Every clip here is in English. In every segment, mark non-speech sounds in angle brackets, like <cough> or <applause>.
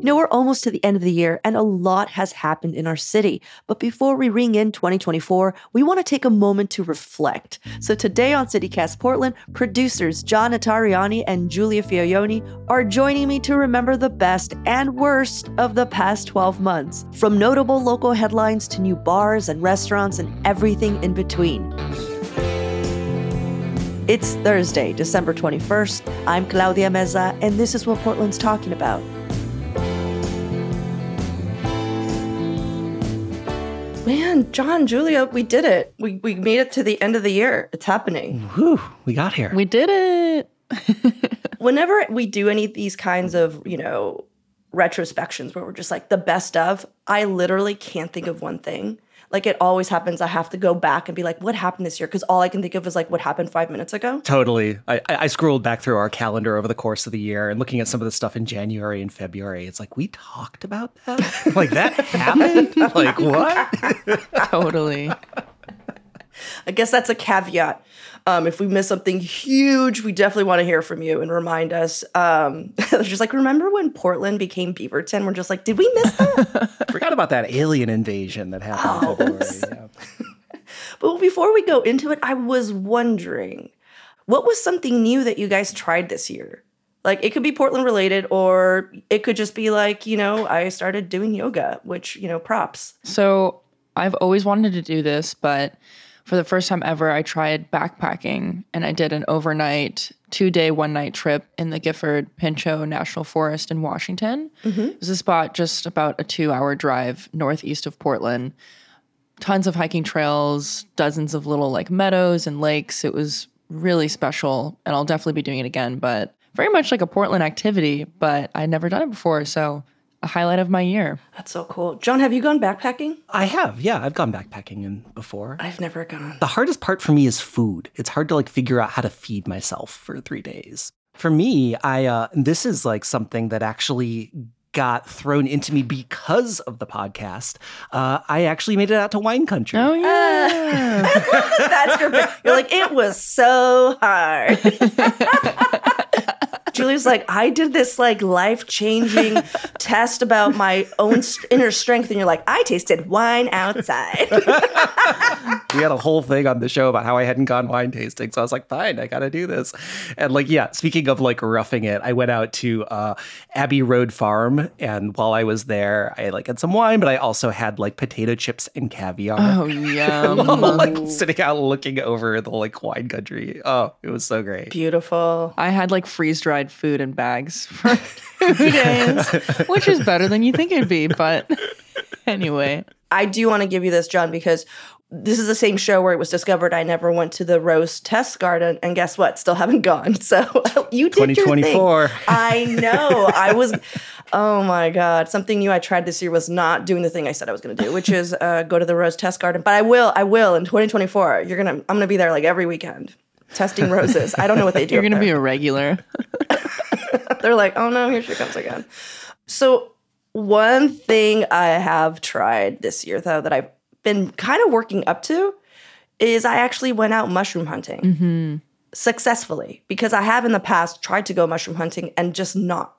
You know, we're almost to the end of the year and a lot has happened in our city. But before we ring in 2024, we want to take a moment to reflect. So today on CityCast Portland, producers John Notarianni and Giulia Fiaoni are joining me to remember the best and worst of the past 12 months, from notable local headlines to new bars and restaurants and everything in between. It's Thursday, December 21st. I'm Claudia Meza, and this is what Portland's talking about. Man, John, Giulia, we did it. We, we made it to the end of the year. It's happening. Whew, we got here. We did it. <laughs> Whenever we do any of these kinds of, you know, retrospections where we're just like the best of, I literally can't think of one thing like it always happens. I have to go back and be like, what happened this year? Because all I can think of is like what happened five minutes ago. Totally. I, I scrolled back through our calendar over the course of the year and looking at some of the stuff in January and February. It's like we talked about that. like that <laughs> happened. like what? totally. I guess that's a caveat. Um, if we miss something huge, we definitely want to hear from you and remind us. Um, <laughs> just like, remember when Portland became Beaverton? We're just like, did we miss that? <laughs> Forgot about that alien invasion that happened oh, February. Yeah. <laughs> but before we go into it, I was wondering, what was something new that you guys tried this year? Like it could be Portland related, or it could just be like, you know, I started doing yoga, which, you know, props. So I've always wanted to do this, but for the first time ever, I tried backpacking and I did an overnight, two day, one night trip in the Gifford Pinchot National Forest in Washington. Mm-hmm. It was a spot just about a two hour drive northeast of Portland. Tons of hiking trails, dozens of little like meadows and lakes. It was really special, and I'll definitely be doing it again, but very much like a Portland activity, but I'd never done it before. So a highlight of my year. That's so cool. John, have you gone backpacking? I have. Yeah, I've gone backpacking in before. I've never gone. The hardest part for me is food. It's hard to like figure out how to feed myself for 3 days. For me, I uh this is like something that actually got thrown into me because of the podcast. Uh, I actually made it out to wine country. Oh yeah, uh, <laughs> that's your. You're like it was so hard. <laughs> Julie's like, I did this like life changing <laughs> test about my own inner strength, and you're like, I tasted wine outside. <laughs> we had a whole thing on the show about how I hadn't gone wine tasting, so I was like, fine, I gotta do this. And like, yeah, speaking of like roughing it, I went out to uh, Abbey Road Farm, and while I was there, I like had some wine, but I also had like potato chips and caviar. Oh yeah. <laughs> like sitting out looking over the like wine country. Oh, it was so great. Beautiful. I had like freeze dried food in bags <laughs> for two days, which is better than you think it'd be. But <laughs> anyway. I do want to give you this, John, because this is the same show where it was discovered I never went to the Rose Test Garden, and guess what? Still haven't gone. <laughs> So you did 2024. I know. I was. Oh my God! Something new I tried this year was not doing the thing I said I was going to do, which is uh, go to the Rose Test Garden. But I will. I will in 2024. You're gonna. I'm gonna be there like every weekend testing roses. I don't know what they do. You're going to be a regular. <laughs> They're like, oh no, here she comes again. So, one thing I have tried this year, though, that I've been kind of working up to is I actually went out mushroom hunting mm-hmm. successfully because I have in the past tried to go mushroom hunting and just not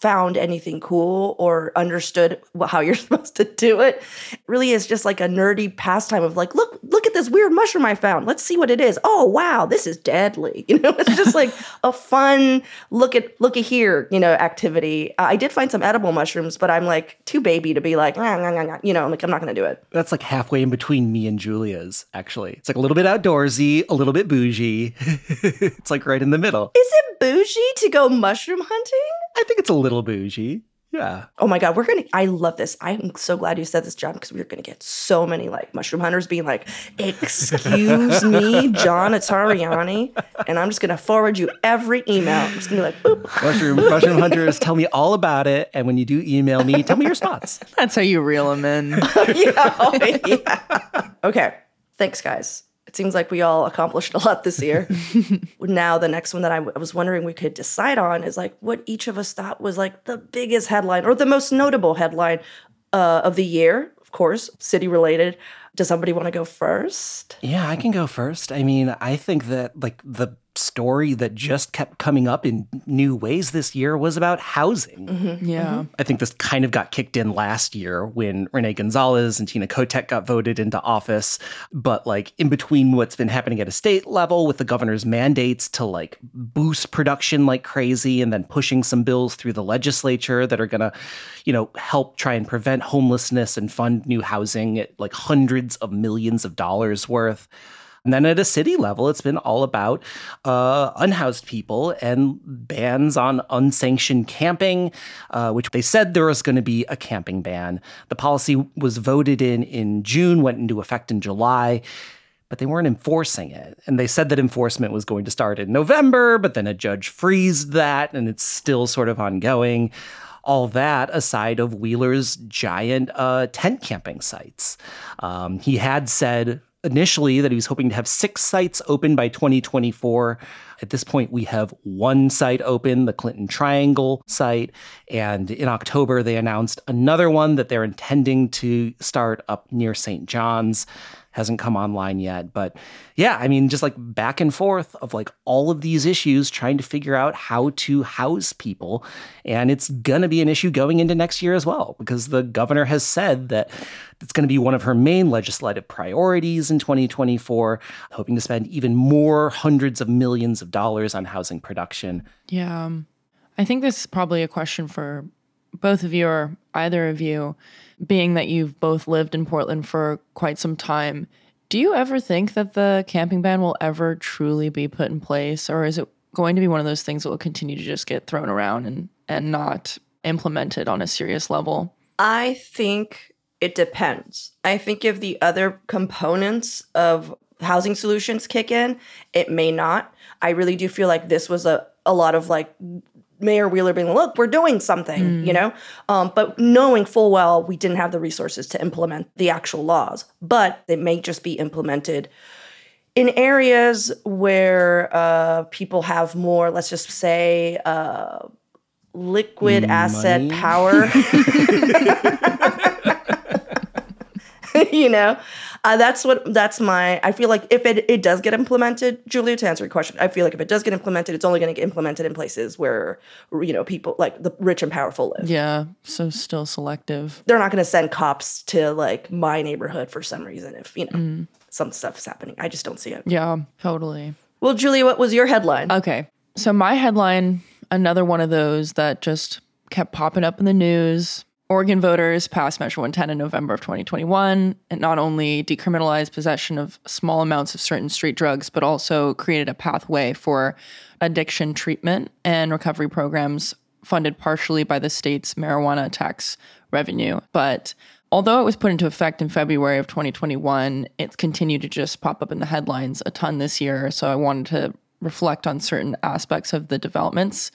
found anything cool or understood how you're <laughs> supposed to do it. really is just like a nerdy pastime of like look look at this weird mushroom i found. Let's see what it is. Oh wow this is deadly. <laughs> You know it's just like a fun look at look at here you know activity. Uh, i did find some edible mushrooms but i'm like too baby to be like nah, nah, nah, you know like i'm not gonna do it. That's like halfway in between me and Giulia's actually. It's like a little bit outdoorsy a little bit bougie. <laughs> It's like right in the middle. Is it bougie to go mushroom hunting I think it's a little bougie. Yeah. Oh my God, we're gonna. I love this. I'm so glad you said this, John, because we're gonna get so many like mushroom hunters being like, "Excuse <laughs> me, John Notarianni," and I'm just gonna forward you every email. I'm just gonna be like, "Boop." Mushroom mushroom hunters, tell me all about it, and when you do email me, tell me your spots. That's how you reel them in. <laughs> yeah, oh, yeah. Okay. Thanks, guys it seems like we all accomplished a lot this year. <laughs> now, the next one that I, w- I was wondering we could decide on is like what each of us thought was like the biggest headline or the most notable headline uh, of the year. Of course, city related. Does somebody want to go first? Yeah, I can go first. I mean, I think that like the story that just kept coming up in new ways this year was about housing. Mm-hmm. Yeah. I think this kind of got kicked in last year when Rene Gonzalez and Tina Kotek got voted into office. But like in between what's been happening at a state level with the governor's mandates to like boost production like crazy and then pushing some bills through the legislature that are going to, you know, help try and prevent homelessness and fund new housing at like hundreds of millions of dollars worth. And then at a city level, it's been all about uh, unhoused people and bans on unsanctioned camping, uh, which they said there was going to be a camping ban. The policy was voted in in June, went into effect in July. But they weren't enforcing it. And they said that enforcement was going to start in November, but then a judge freezed that, and it's still sort of ongoing all that aside of Wheeler's giant uh, tent camping sites. Um, he had said initially that he was hoping to have six sites open by 2024. At this point, we have one site open, the Clinton Triangle site. And in October, they announced another one that they're intending to start up near St. John's hasn't come online yet. But yeah, I mean, just like back and forth of like all of these issues, trying to figure out how to house people. And it's going to be an issue going into next year as well, because the governor has said that it's going to be one of her main legislative priorities in 2024, hoping to spend even more hundreds of millions of dollars on housing production. Yeah. Um, I think this is probably a question for both of you or either of you being that you've both lived in Portland for quite some time, do you ever think that the camping ban will ever truly be put in place, or is it going to be one of those things that will continue to just get thrown around and and not implemented on a serious level? I think it depends. I think if the other components of housing solutions kick in, it may not. I really do feel like this was a, a lot of like Mayor Wheeler being, look, we're doing something, mm. you know? Um, but knowing full well we didn't have the resources to implement the actual laws, but they may just be implemented in areas where uh, people have more, let's just say, uh, liquid Money. asset power. <laughs> <laughs> <laughs> you know, uh, that's what that's my. I feel like if it it does get implemented, Giulia, to answer your question, I feel like if it does get implemented, it's only going to get implemented in places where you know people like the rich and powerful live. Yeah, so still selective. They're not going to send cops to like my neighborhood for some reason if you know mm. some stuff is happening. I just don't see it. Yeah, totally. Well, Giulia, what was your headline? Okay, so my headline, another one of those that just kept popping up in the news Oregon voters passed Measure 110 in November of 2021. It not only decriminalized possession of small amounts of certain street drugs, but also created a pathway for addiction treatment and recovery programs funded partially by the state's marijuana tax revenue. But although it was put into effect in February of 2021, it's continued to just pop up in the headlines a ton this year. So I wanted to reflect on certain aspects of the developments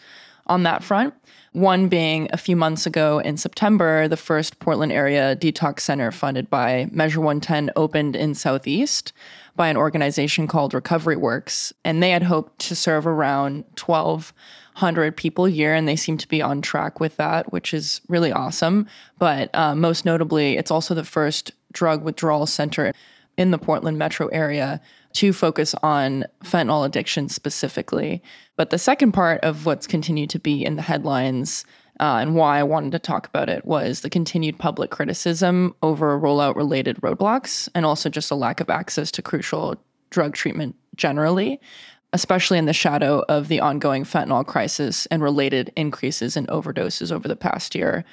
on that front. One being a few months ago in September, the first Portland area detox center funded by Measure 110 opened in Southeast by an organization called Recovery Works. And they had hoped to serve around 1,200 people a year, and they seem to be on track with that, which is really awesome. But uh, most notably, it's also the first drug withdrawal center in the Portland metro area to focus on fentanyl addiction specifically. But the second part of what's continued to be in the headlines uh, and why I wanted to talk about it was the continued public criticism over rollout related roadblocks and also just a lack of access to crucial drug treatment generally, especially in the shadow of the ongoing fentanyl crisis and related increases in overdoses over the past year.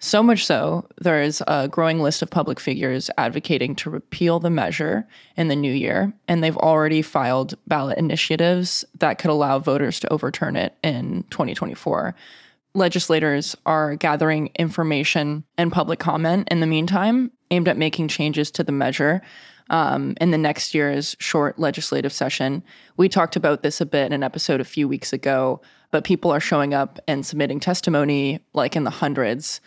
So much so, there is a growing list of public figures advocating to repeal the measure in the new year, and they've already filed ballot initiatives that could allow voters to overturn it in 2024. Legislators are gathering information and public comment in the meantime, aimed at making changes to the measure um, in the next year's short legislative session. We talked about this a bit in an episode a few weeks ago, but people are showing up and submitting testimony like in the hundreds.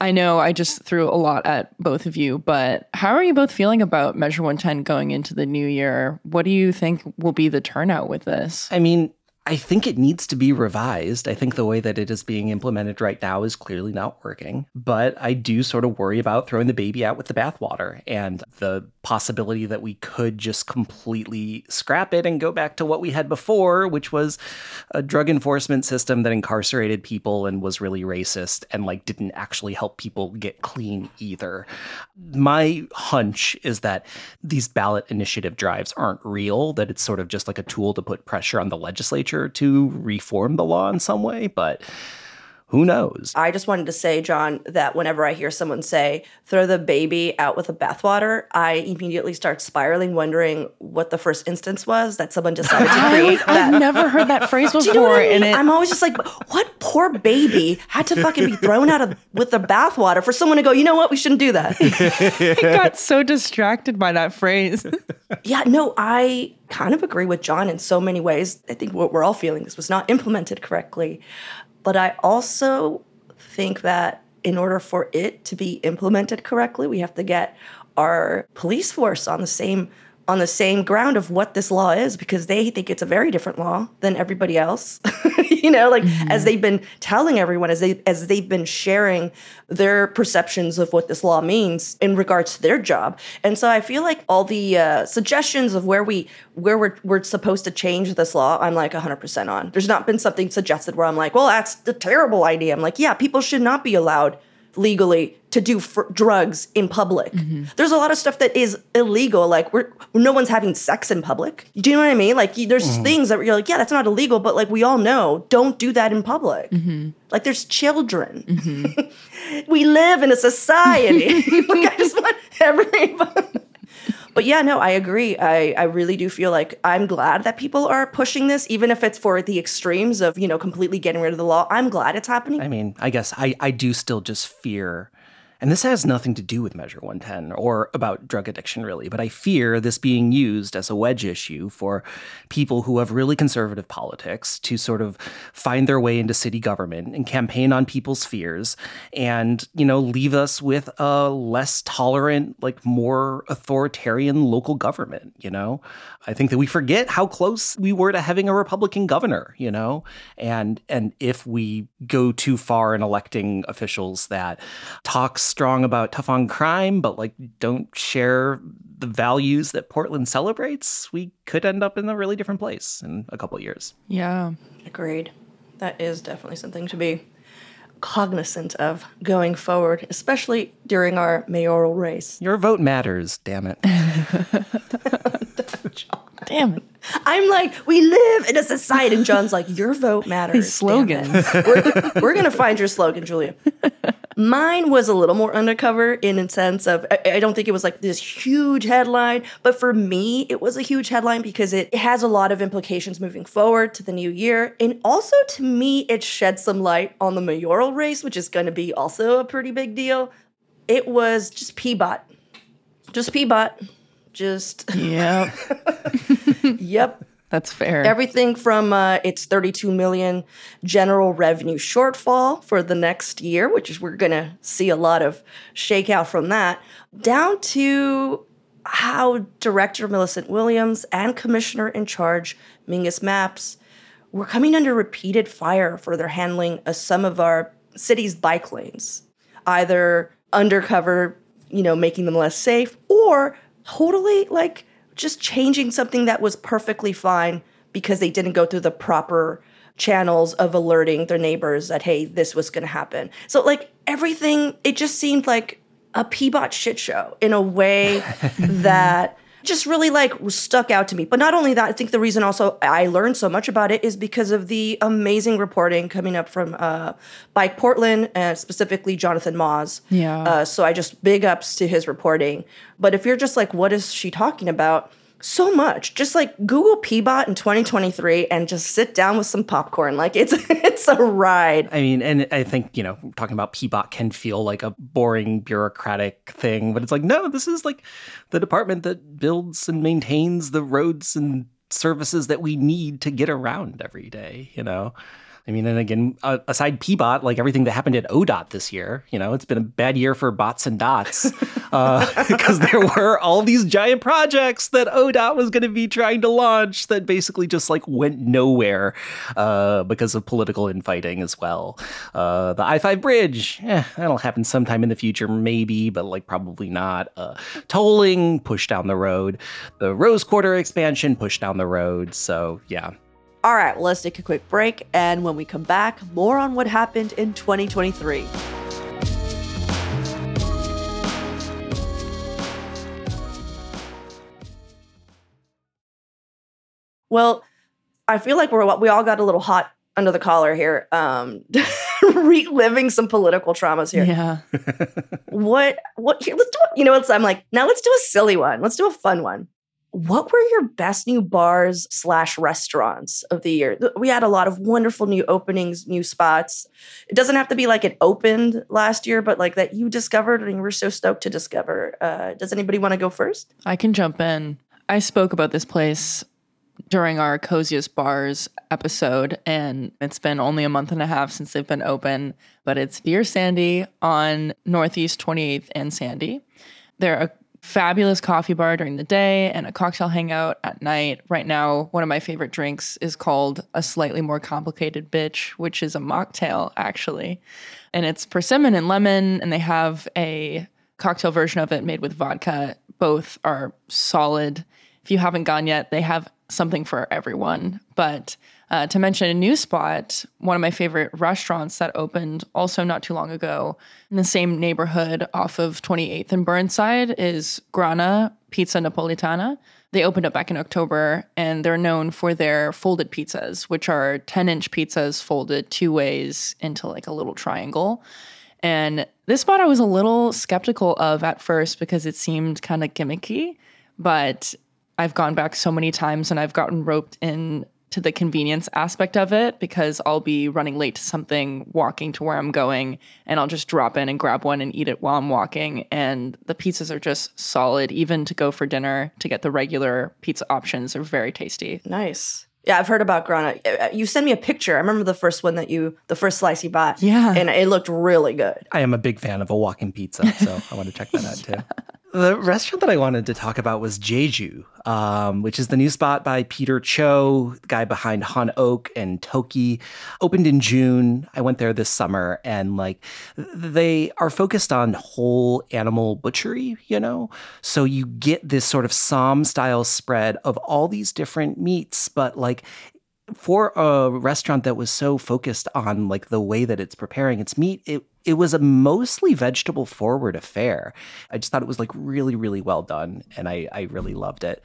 I know I just threw a lot at both of you, but how are you both feeling about Measure 110 going into the new year? What do you think will be the turnout with this? I mean, I think it needs to be revised. I think the way that it is being implemented right now is clearly not working. But I do sort of worry about throwing the baby out with the bathwater and the possibility that we could just completely scrap it and go back to what we had before, which was a drug enforcement system that incarcerated people and was really racist and like didn't actually help people get clean either. My hunch is that these ballot initiative drives aren't real, that it's sort of just like a tool to put pressure on the legislature to reform the law in some way, but who knows? I just wanted to say, John, that whenever I hear someone say, throw the baby out with the bathwater, I immediately start spiraling, wondering what the first instance was that someone decided to <laughs> create that. I've never heard that phrase before. <laughs> Do you know what I mean? and it, I'm always just like, what poor baby had to fucking be thrown out of with the bathwater for someone to go, you know what, we shouldn't do that. <laughs> I got so distracted by that phrase. yeah, no, I kind of agree with John in so many ways. I think what we're all feeling this was not implemented correctly. But I also think that in order for it to be implemented correctly, we have to get our police force on the same on the same ground of what this law is because they think it's a very different law than everybody else. <laughs> you know, like mm-hmm. as they've been telling everyone as they as they've been sharing their perceptions of what this law means in regards to their job. And so I feel like all the uh, suggestions of where we where we're we're supposed to change this law, I'm like 100% on. There's not been something suggested where I'm like, "Well, that's a terrible idea." I'm like, "Yeah, people should not be allowed legally to do drugs in public. Mm-hmm. There's a lot of stuff that is illegal. Like we're no one's having sex in public. Do you know what I mean? Like there's mm-hmm. things that you're like, yeah, that's not illegal, but like we all know, don't do that in public. Mm-hmm. Like there's children. Mm-hmm. <laughs> we live in a society. <laughs> <laughs> like I just want everybody. But yeah, no, I agree. I, I really do feel like I'm glad that people are pushing this, even if it's for the extremes of, you know, completely getting rid of the law. I'm glad it's happening. I mean, I guess I, I do still just fear and this has nothing to do with Measure 110 or about drug addiction, really, but I fear this being used as a wedge issue for people who have really conservative politics to sort of find their way into city government and campaign on people's fears and, you know, leave us with a less tolerant, like more authoritarian local government, you know? I think that we forget how close we were to having a Republican governor, you know? And and if we go too far in electing officials that talk strong about tough on crime, but like don't share the values that Portland celebrates, we could end up in a really different place in a couple years. Yeah. Agreed. That is definitely something to be cognizant of going forward, especially during our mayoral race. Your vote matters, damn it. <laughs> damn it. I'm like, we live in a society, and John's like, your vote matters. His slogan. We're, we're going to find your slogan, Giulia. <laughs> Mine was a little more undercover in a sense of I, I, don't think it was like this huge headline, but for me, it was a huge headline because it has a lot of implications moving forward to the new year. And also to me, it shed some light on the mayoral race, which is going to be also a pretty big deal. It was just P-Bot. Just P-Bot. Just. Yep. <laughs> yep. That's fair. Everything from uh, its 32 million general revenue shortfall for the next year, which is we're going to see a lot of shakeout from that, down to how Director Millicent Williams and Commissioner in charge Mingus Mapps were coming under repeated fire for their handling of some of our city's bike lanes, either undercover, you know, making them less safe, or totally like just changing something that was perfectly fine because they didn't go through the proper channels of alerting their neighbors that hey this was going to happen. So like everything it just seemed like a P-Bot shit show in a way <laughs> that just really like stuck out to me. But not only that, I think the reason also I learned so much about it is because of the amazing reporting coming up from uh, Bike Portland and specifically Jonathan Maus. Yeah. Uh, so I just big ups to his reporting. But if you're just like, what is she talking about? So much. Just like Google P-Bot in 2023 and just sit down with some popcorn. Like it's <laughs> it's a ride. I mean, and I think, you know, talking about P-Bot can feel like a boring bureaucratic thing, but it's like, no, this is like the department that builds and maintains the roads and services that we need to get around every day, you know? I mean, and again, uh, aside P-Bot, like everything that happened at ODOT this year, you know, it's been a bad year for bots and dots because <laughs> uh, <laughs> there were all these giant projects that ODOT was going to be trying to launch that basically just like went nowhere uh, because of political infighting as well. Uh, the I-5 bridge, eh, that'll happen sometime in the future, maybe, but like probably not. Uh, tolling pushed down the road. The Rose Quarter expansion pushed down the road. So yeah, All right, well, let's take a quick break. And when we come back, more on what happened in 2023. Well, I feel like we're we all got a little hot under the collar here, um, <laughs> reliving some political traumas here. Yeah. What what here, let's do it. You know, it's I'm like, now let's do a silly one. Let's do a fun one. What were your best new bars slash restaurants of the year? We had a lot of wonderful new openings, new spots. It doesn't have to be like it opened last year, but like that you discovered and you were so stoked to discover. Uh, does anybody want to go first? I can jump in. I spoke about this place during our coziest bars episode, and it's been only a month and a half since they've been open. But it's Dear Sandy on Northeast 28th and Sandy. They're a fabulous coffee bar during the day and a cocktail hangout at night. Right now, one of my favorite drinks is called a slightly more complicated bitch, which is a mocktail actually. And it's persimmon and lemon, and they have a cocktail version of it made with vodka. Both are solid. If you haven't gone yet, they have something for everyone. But uh, to mention a new spot, one of my favorite restaurants that opened also not too long ago in the same neighborhood off of 28th and Burnside is Grana Pizza Napoletana. They opened up back in October and they're known for their folded pizzas, which are 10 inch pizzas folded two ways into like a little triangle. And this spot I was a little skeptical of at first because it seemed kind of gimmicky, but I've gone back so many times and I've gotten roped in to the convenience aspect of it because I'll be running late to something, walking to where I'm going, and I'll just drop in and grab one and eat it while I'm walking. And the pizzas are just solid, even to go for dinner to get the regular pizza options are very tasty. Nice. Yeah, I've heard about Grana. Uh, You sent me a picture. I remember the first one that you, the first slice you bought. Yeah. And it looked really good. I am a big fan of a walking pizza, so I want to check that out too. <laughs> <laughs> The restaurant that I wanted to talk about was Jeju, um, which is the new spot by Peter Cho, the guy behind Han Oak and Toki. Opened in June. I went there this summer, and like they are focused on whole animal butchery, you know. So you get this sort of Somme style spread of all these different meats, but like for a restaurant that was so focused on like the way that it's preparing its meat, it it was a mostly vegetable forward affair. I just thought it was like really, really well done. And I, I really loved it.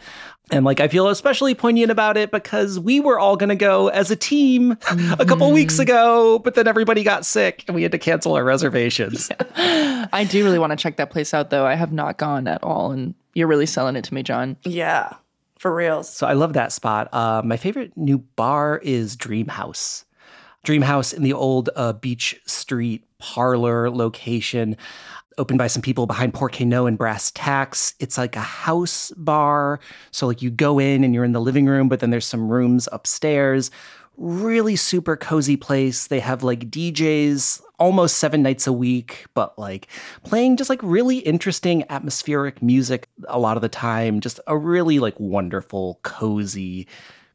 And like I feel especially poignant about it because we were all gonna go as a team <laughs> a couple mm-hmm. weeks ago, but then everybody got sick and we had to cancel our reservations. <laughs> I do really want to check that place out though. I have not gone at all, and you're really selling it to me, John. Yeah, for reals. So I love that spot. Uh, my favorite new bar is Dream House. Dream House in the old uh, Beech Street parlor location, opened by some people behind Porcano and Brass Tacks. It's like a house bar. So, like, you go in and you're in the living room, but then there's some rooms upstairs. Really super cozy place. They have like DJs almost seven nights a week, but like playing just like really interesting atmospheric music a lot of the time. Just a really like wonderful, cozy,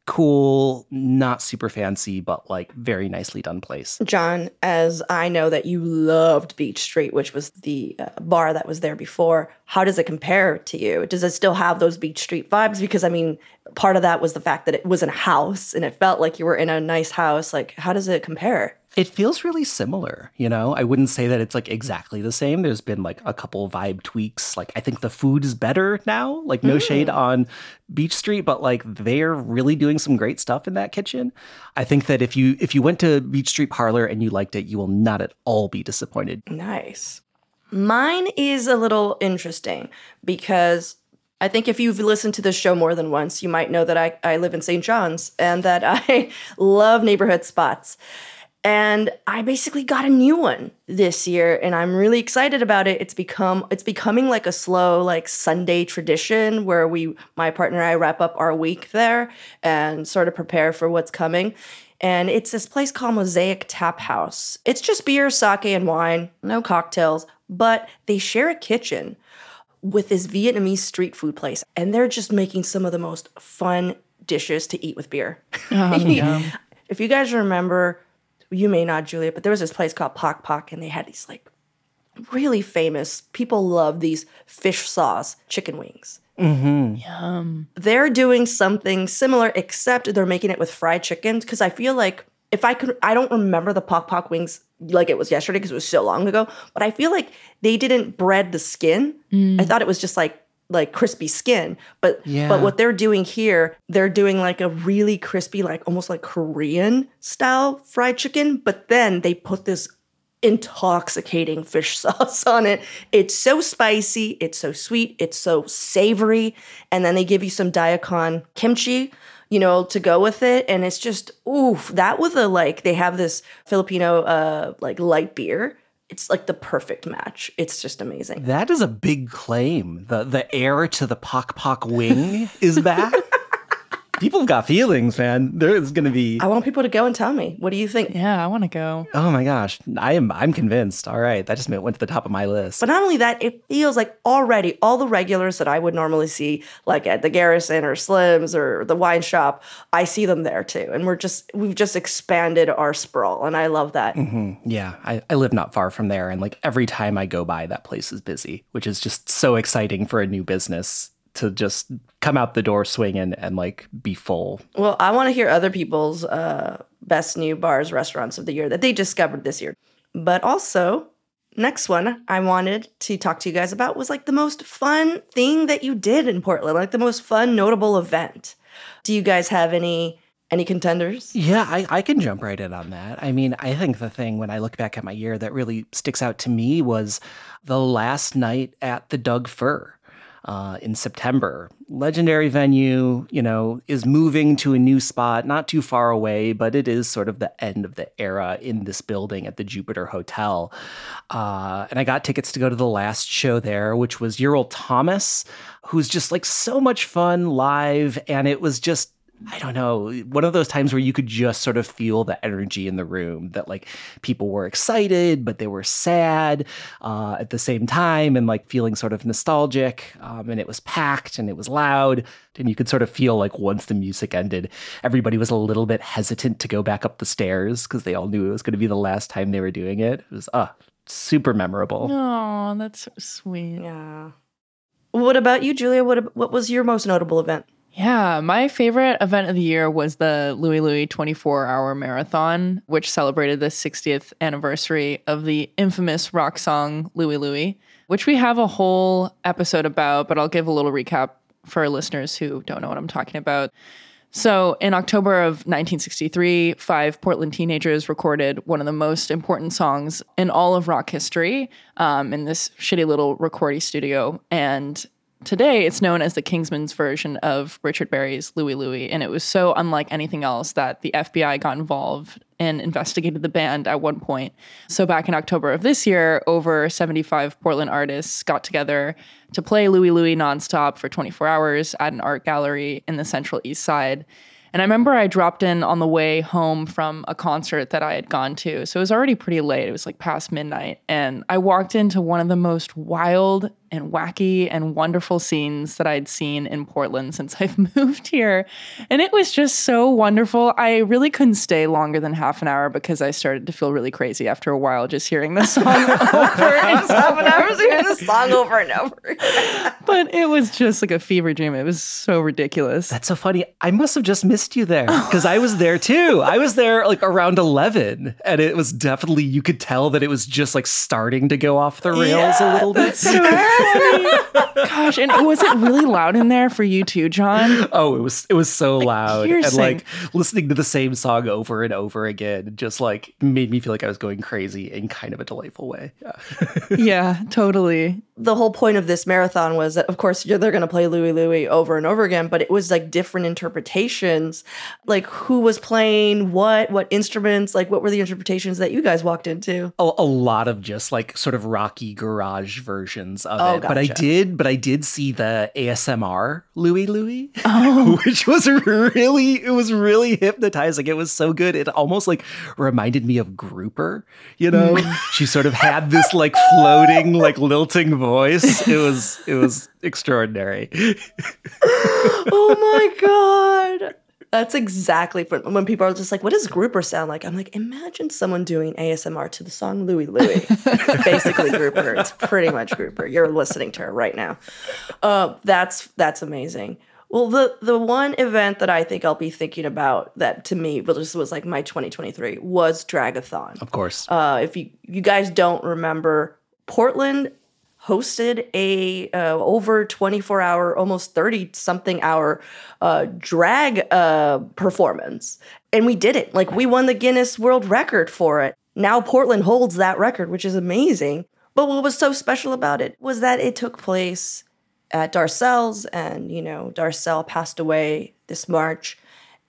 cool, not super fancy, but like very nicely done place. John, as I know that you loved Beech Street, which was the uh, bar that was there before, how does it compare to you? Does it still have those Beech Street vibes? Because I mean, part of that was the fact that it was in a house and it felt like you were in a nice house. Like, how does it compare? It feels really similar, you know? I wouldn't say that it's like exactly the same. There's been like a couple vibe tweaks. Like I think the food is better now. Like no shade mm. on Beech Street, but like they're really doing some great stuff in that kitchen. I think that if you if you went to Beech Street Parlor and you liked it, you will not at all be disappointed. Nice. Mine is a little interesting because I think if you've listened to this show more than once, you might know that I, I live in St. John's and that <laughs> I love neighborhood spots. And I basically got a new one this year and I'm really excited about it. It's become it's becoming like a slow like Sunday tradition where we my partner and I wrap up our week there and sort of prepare for what's coming. And it's this place called Mosaic Tap House. It's just beer, sake, and wine, no cocktails, but they share a kitchen with this Vietnamese street food place. And they're just making some of the most fun dishes to eat with beer. Oh, <laughs> if you guys remember, you may not, Giulia, but there was this place called Pok Pok, and they had these like really famous, people love these fish sauce chicken wings. Mm-hmm. Yum. They're doing something similar, except they're making it with fried chicken. Because I feel like if I could, I don't remember the Pok Pok wings like it was yesterday because it was so long ago. But I feel like they didn't bread the skin. Mm. I thought it was just like like crispy skin. But Yeah. but what they're doing here, they're doing like a really crispy, like almost like Korean style fried chicken. But then they put this intoxicating fish <laughs> sauce on it. It's so spicy, it's so sweet, it's so savory, and then they give you some daikon kimchi, you know, to go with it, and it's just oof, that with a like they have this Filipino uh like light beer. It's like the perfect match. It's just amazing. That is a big claim. The the heir to the Pok Pok wing is back. <laughs> People have got feelings, man. There is going to be. I want people to go and tell me. What do you think? Yeah, I want to go. Oh my gosh, I am. I'm convinced. All right, that just went to the top of my list. But not only that, it feels like already all the regulars that I would normally see, like at the Garrison or Slim's or the wine shop, I see them there too. And we're just, we've just expanded our sprawl. And I love that. Mm-hmm. Yeah, I, I live not far from there, and like every time I go by, that place is busy, which is just so exciting for a new business to just come out the door swinging and like be full. Well, I want to hear other people's uh, best new bars, restaurants of the year that they discovered this year. But also, next one I wanted to talk to you guys about was like the most fun thing that you did in Portland, like the most fun, notable event. Do you guys have any any contenders? Yeah, I, I can jump right in on that. I mean, I think the thing when I look back at my year that really sticks out to me was the last night at the Doug Fir. Uh, in September. Legendary venue, you know, is moving to a new spot, not too far away, but it is sort of the end of the era in this building at the Jupiter Hotel. Uh, and I got tickets to go to the last show there, which was Ural Thomas, who's just like so much fun live. And it was just I don't know, one of those times where you could just sort of feel the energy in the room that like people were excited, but they were sad uh, at the same time and like feeling sort of nostalgic. Um, and it was packed and it was loud. And you could sort of feel like once the music ended, everybody was a little bit hesitant to go back up the stairs because they all knew it was going to be the last time they were doing it. It was uh, super memorable. Oh, that's so sweet. Yeah. What about you, Giulia? What what was your most notable event? Yeah, my favorite event of the year was the Louie Louie 24 hour marathon, which celebrated the 60th anniversary of the infamous rock song Louie Louie, which we have a whole episode about, but I'll give a little recap for listeners who don't know what I'm talking about. So, in October of 1963, five Portland teenagers recorded one of the most important songs in all of rock history um, in this shitty little recording studio. And today it's known as the Kingsmen's version of Richard Berry's Louie Louie. And it was so unlike anything else that the FBI got involved and investigated the band at one point. So back in October of this year, over 75 Portland artists got together to play Louie Louie nonstop for 24 hours at an art gallery in the Central East Side. And I remember I dropped in on the way home from a concert that I had gone to. So it was already pretty late. It was like past midnight. And I walked into one of the most wild and wacky and wonderful scenes that I'd seen in Portland since <laughs> I've moved here. And it was just so wonderful. I really couldn't stay longer than half an hour because I started to feel really crazy after a while just hearing the song <laughs> over and Seven hours hearing the song over and over. But it was just like a fever dream. It was so ridiculous. That's so funny. I must have just missed you there because I was there too. I was there like around 11 and it was definitely, you could tell that it was just like starting to go off the rails a little bit. Funny. Gosh, and oh, was it really loud in there for you too, John? <laughs> Oh, it was it was so loud and like listening to the same song over and over again just like made me feel like I was going crazy in kind of a delightful way. Yeah. <laughs> Yeah, totally. the whole point of this marathon was that, of course, they're going to play Louie Louie over and over again, but it was like different interpretations, like who was playing what, what instruments, like what were the interpretations that you guys walked into? a, a lot of just like sort of rocky garage versions of Oh, it. But I did, but I did see the ASMR Louie Louie, oh. <laughs> which was really it was really hypnotizing. It was so good. It almost like reminded me of Grouper. You know, mm. <laughs> she sort of had this like floating, like lilting voice. It was it was extraordinary. <laughs> oh my god. That's exactly when people are just like, "What does grouper sound like?" I'm like, imagine someone doing ASMR to the song Louie Louie. basically grouper. It's pretty much grouper. You're listening to her right now. Uh, that's that's amazing. Well, the the one event that I think I'll be thinking about that to me was was like my 2023 was Dragathon. Of course. Uh, if you you guys don't remember, Portland hosted a uh, over 24 hour almost 30 something hour uh, drag uh, performance. And we did it. Like we won the guinness world record for it. Now portland holds that record which is amazing. But what was so special about it was that it took place at Darcelle's and you know Darcelle passed away this march.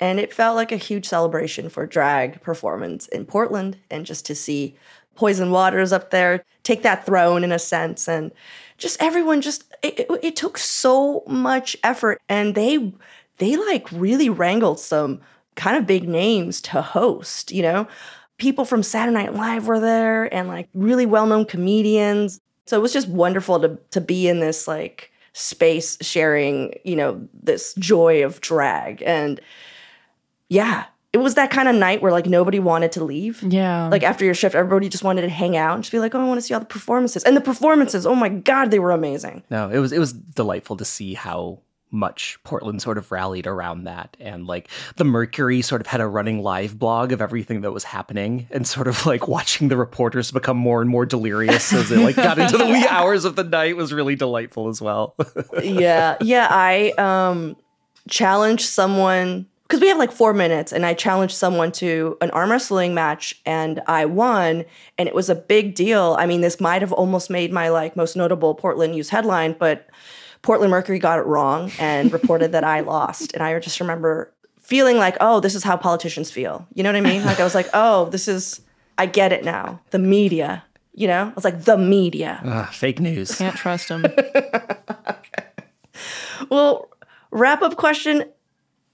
And it felt like a huge celebration for drag performance in portland and just to see poison waters up there. Take that throne in a sense. And just everyone just it, it, it took so much effort. And they they like really wrangled some kind of big names to host you know? People from saturday night live were there and like really well-known comedians. So it was just wonderful to to be in this like space sharing you know this joy of drag. And yeah it was that kind of night where like nobody wanted to leave. Yeah. Like after your shift, everybody just wanted to hang out and just be like, oh, I want to see all the performances. And the performances, oh my God, they were amazing. No, it was it was delightful to see how much Portland sort of rallied around that. And like the Mercury sort of had a running live blog of everything that was happening and sort of like watching the reporters become more and more delirious as they like got into the wee <laughs> hours of the night was really delightful as well. <laughs> yeah. Yeah. I um challenged someone because we have like four minutes and i challenged someone to an arm wrestling match and i won and it was a big deal. I mean this might have almost made my like most notable portland news headline but portland mercury got it wrong and <laughs> reported that i lost and i just remember feeling like oh this is how politicians feel. You know what i mean? Like i was like oh this is i get it now. The media. You know? I was like the media. Uh, fake news. Can't trust them <laughs> okay. well wrap up question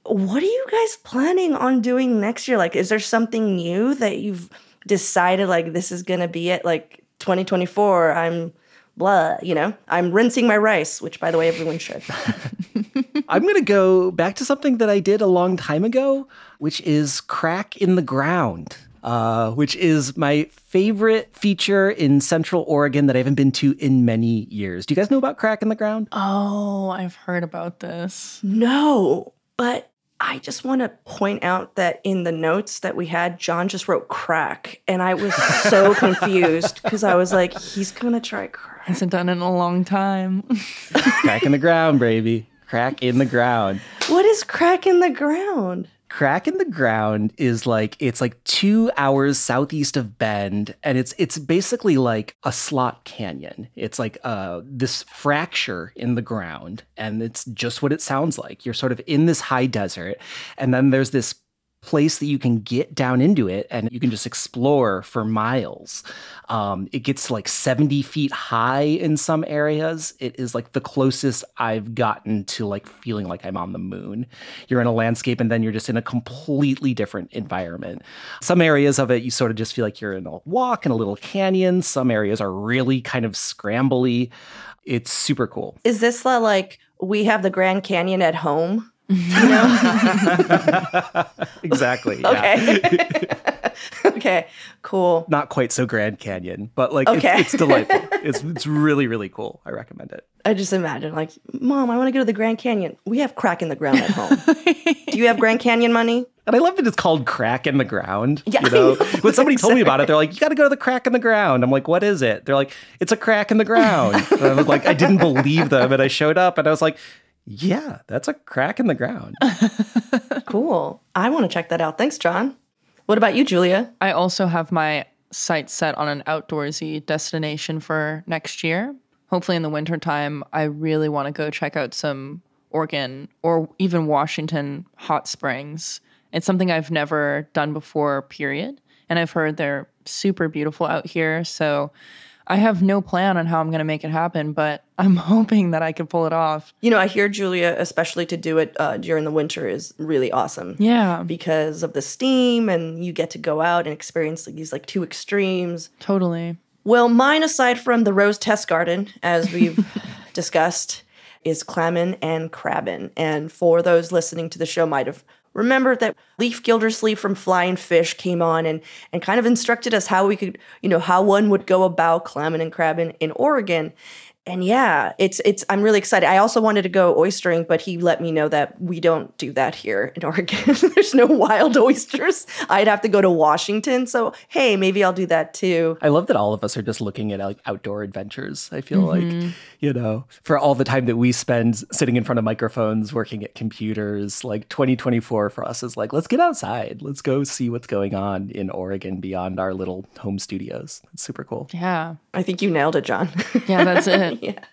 what are you guys planning on doing next year? Like, is there something new that you've decided, like, this is going to be it? Like, 2024, I'm blah, you know, I'm rinsing my rice, which, by the way, everyone should. <laughs> I'm going to go back to something that I did a long time ago, which is crack in the ground. Uh, which is my favorite feature in Central Oregon that I haven't been to in many years. Do you guys know about Crack in the Ground? Oh, I've heard about this. No, but I just want to point out that in the notes that we had, John just wrote crack. And I was so <laughs> confused because I was like, he's going to try crack. Hasn't done it in a long time. crack in the ground, baby. Crack in the ground. What is crack in the ground? Crack in the Ground is like it's like two hours southeast of Bend, and it's it's basically like a slot canyon. It's like uh, this fracture in the ground, and it's just what it sounds like. You're sort of in this high desert, and then there's this place that you can get down into it and you can just explore for miles. Um, it gets like 70 feet high in some areas. It is like the closest I've gotten to like feeling like I'm on the moon. You're in a landscape and then you're just in a completely different environment. Some areas of it, you sort of just feel like you're in a walk in a little canyon. Some areas are really kind of scrambly. It's super cool. Is this like we have the Grand Canyon at home? You know? <laughs> exactly. Okay. <laughs> okay. Cool. Not quite so Grand Canyon, but like okay. it's, it's delightful. it's it's really really cool. I recommend it. I just imagine like, mom, I want to go to the Grand Canyon. We have crack in the ground at home. <laughs> Do you have Grand Canyon money? And I love that it's called crack in the ground. Yeah, you know, know when somebody told me about it, they're like, "You got to go to the crack in the ground." I'm like, "What is it?" They're like, "It's a crack in the ground." and I was like, I didn't believe them, and I showed up, and I was like, yeah, that's a crack in the ground. <laughs> cool. I want to check that out. Thanks, John. What about you, Giulia? I also have my sights set on an outdoorsy destination for next year. Hopefully in the wintertime, I really want to go check out some Oregon or even Washington hot springs. It's something I've never done before, period. And I've heard they're super beautiful out here. So I have no plan on how I'm going to make it happen, but I'm <laughs> hoping that I can pull it off. You know, I hear Giulia, especially to do it uh, during the winter, is really awesome. Yeah, Because of the steam, and you get to go out and experience like, these like two extremes. totally. Well, mine, aside from the Rose Test Garden, as we've <laughs> discussed, is clammin and crabbin. And for those listening to the show, might have remembered that Lyf Gildersleeve from Flying Fish came on and and kind of instructed us how we could, you know, how one would go about clamming and crabbing in Oregon. And yeah, it's it's I'm really excited. I also wanted to go oystering, but he let me know that we don't do that here in <laughs> Oregon. There's no wild oysters. I'd have to go to Washington. So, hey, maybe I'll do that too. I love that all of us are just looking at like outdoor adventures. I feel like, mm-hmm. you know, for all the time that we spend sitting in front of microphones, working at computers, like 2024 for us is like, let's get outside. Let's go see what's going on in Oregon beyond our little home studios. It's super cool. Yeah. I think you nailed it, John. Yeah, that's it. <laughs> yeah.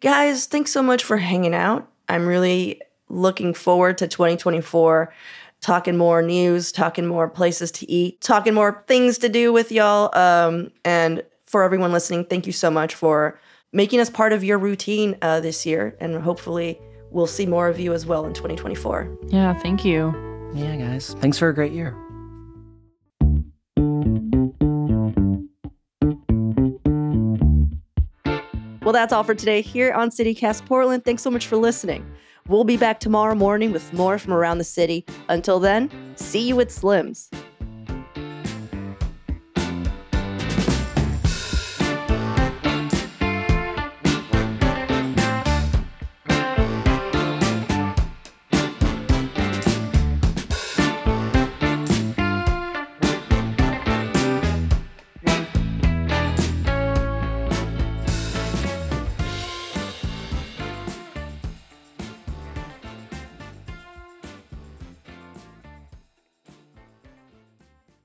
Guys, thanks so much for hanging out. I'm really looking forward to 2024, talking more news, talking more places to eat, talking more things to do with y'all. Um, and for everyone listening, thank you so much for making us part of your routine uh, this year. And hopefully, we'll see more of you as well in 2024. Yeah, thank you. Yeah, guys. Thanks for a great year. Well, that's all for today here on CityCast Portland. Thanks so much for listening. We'll be back tomorrow morning with more from around the city. Until then, see you at Slim's.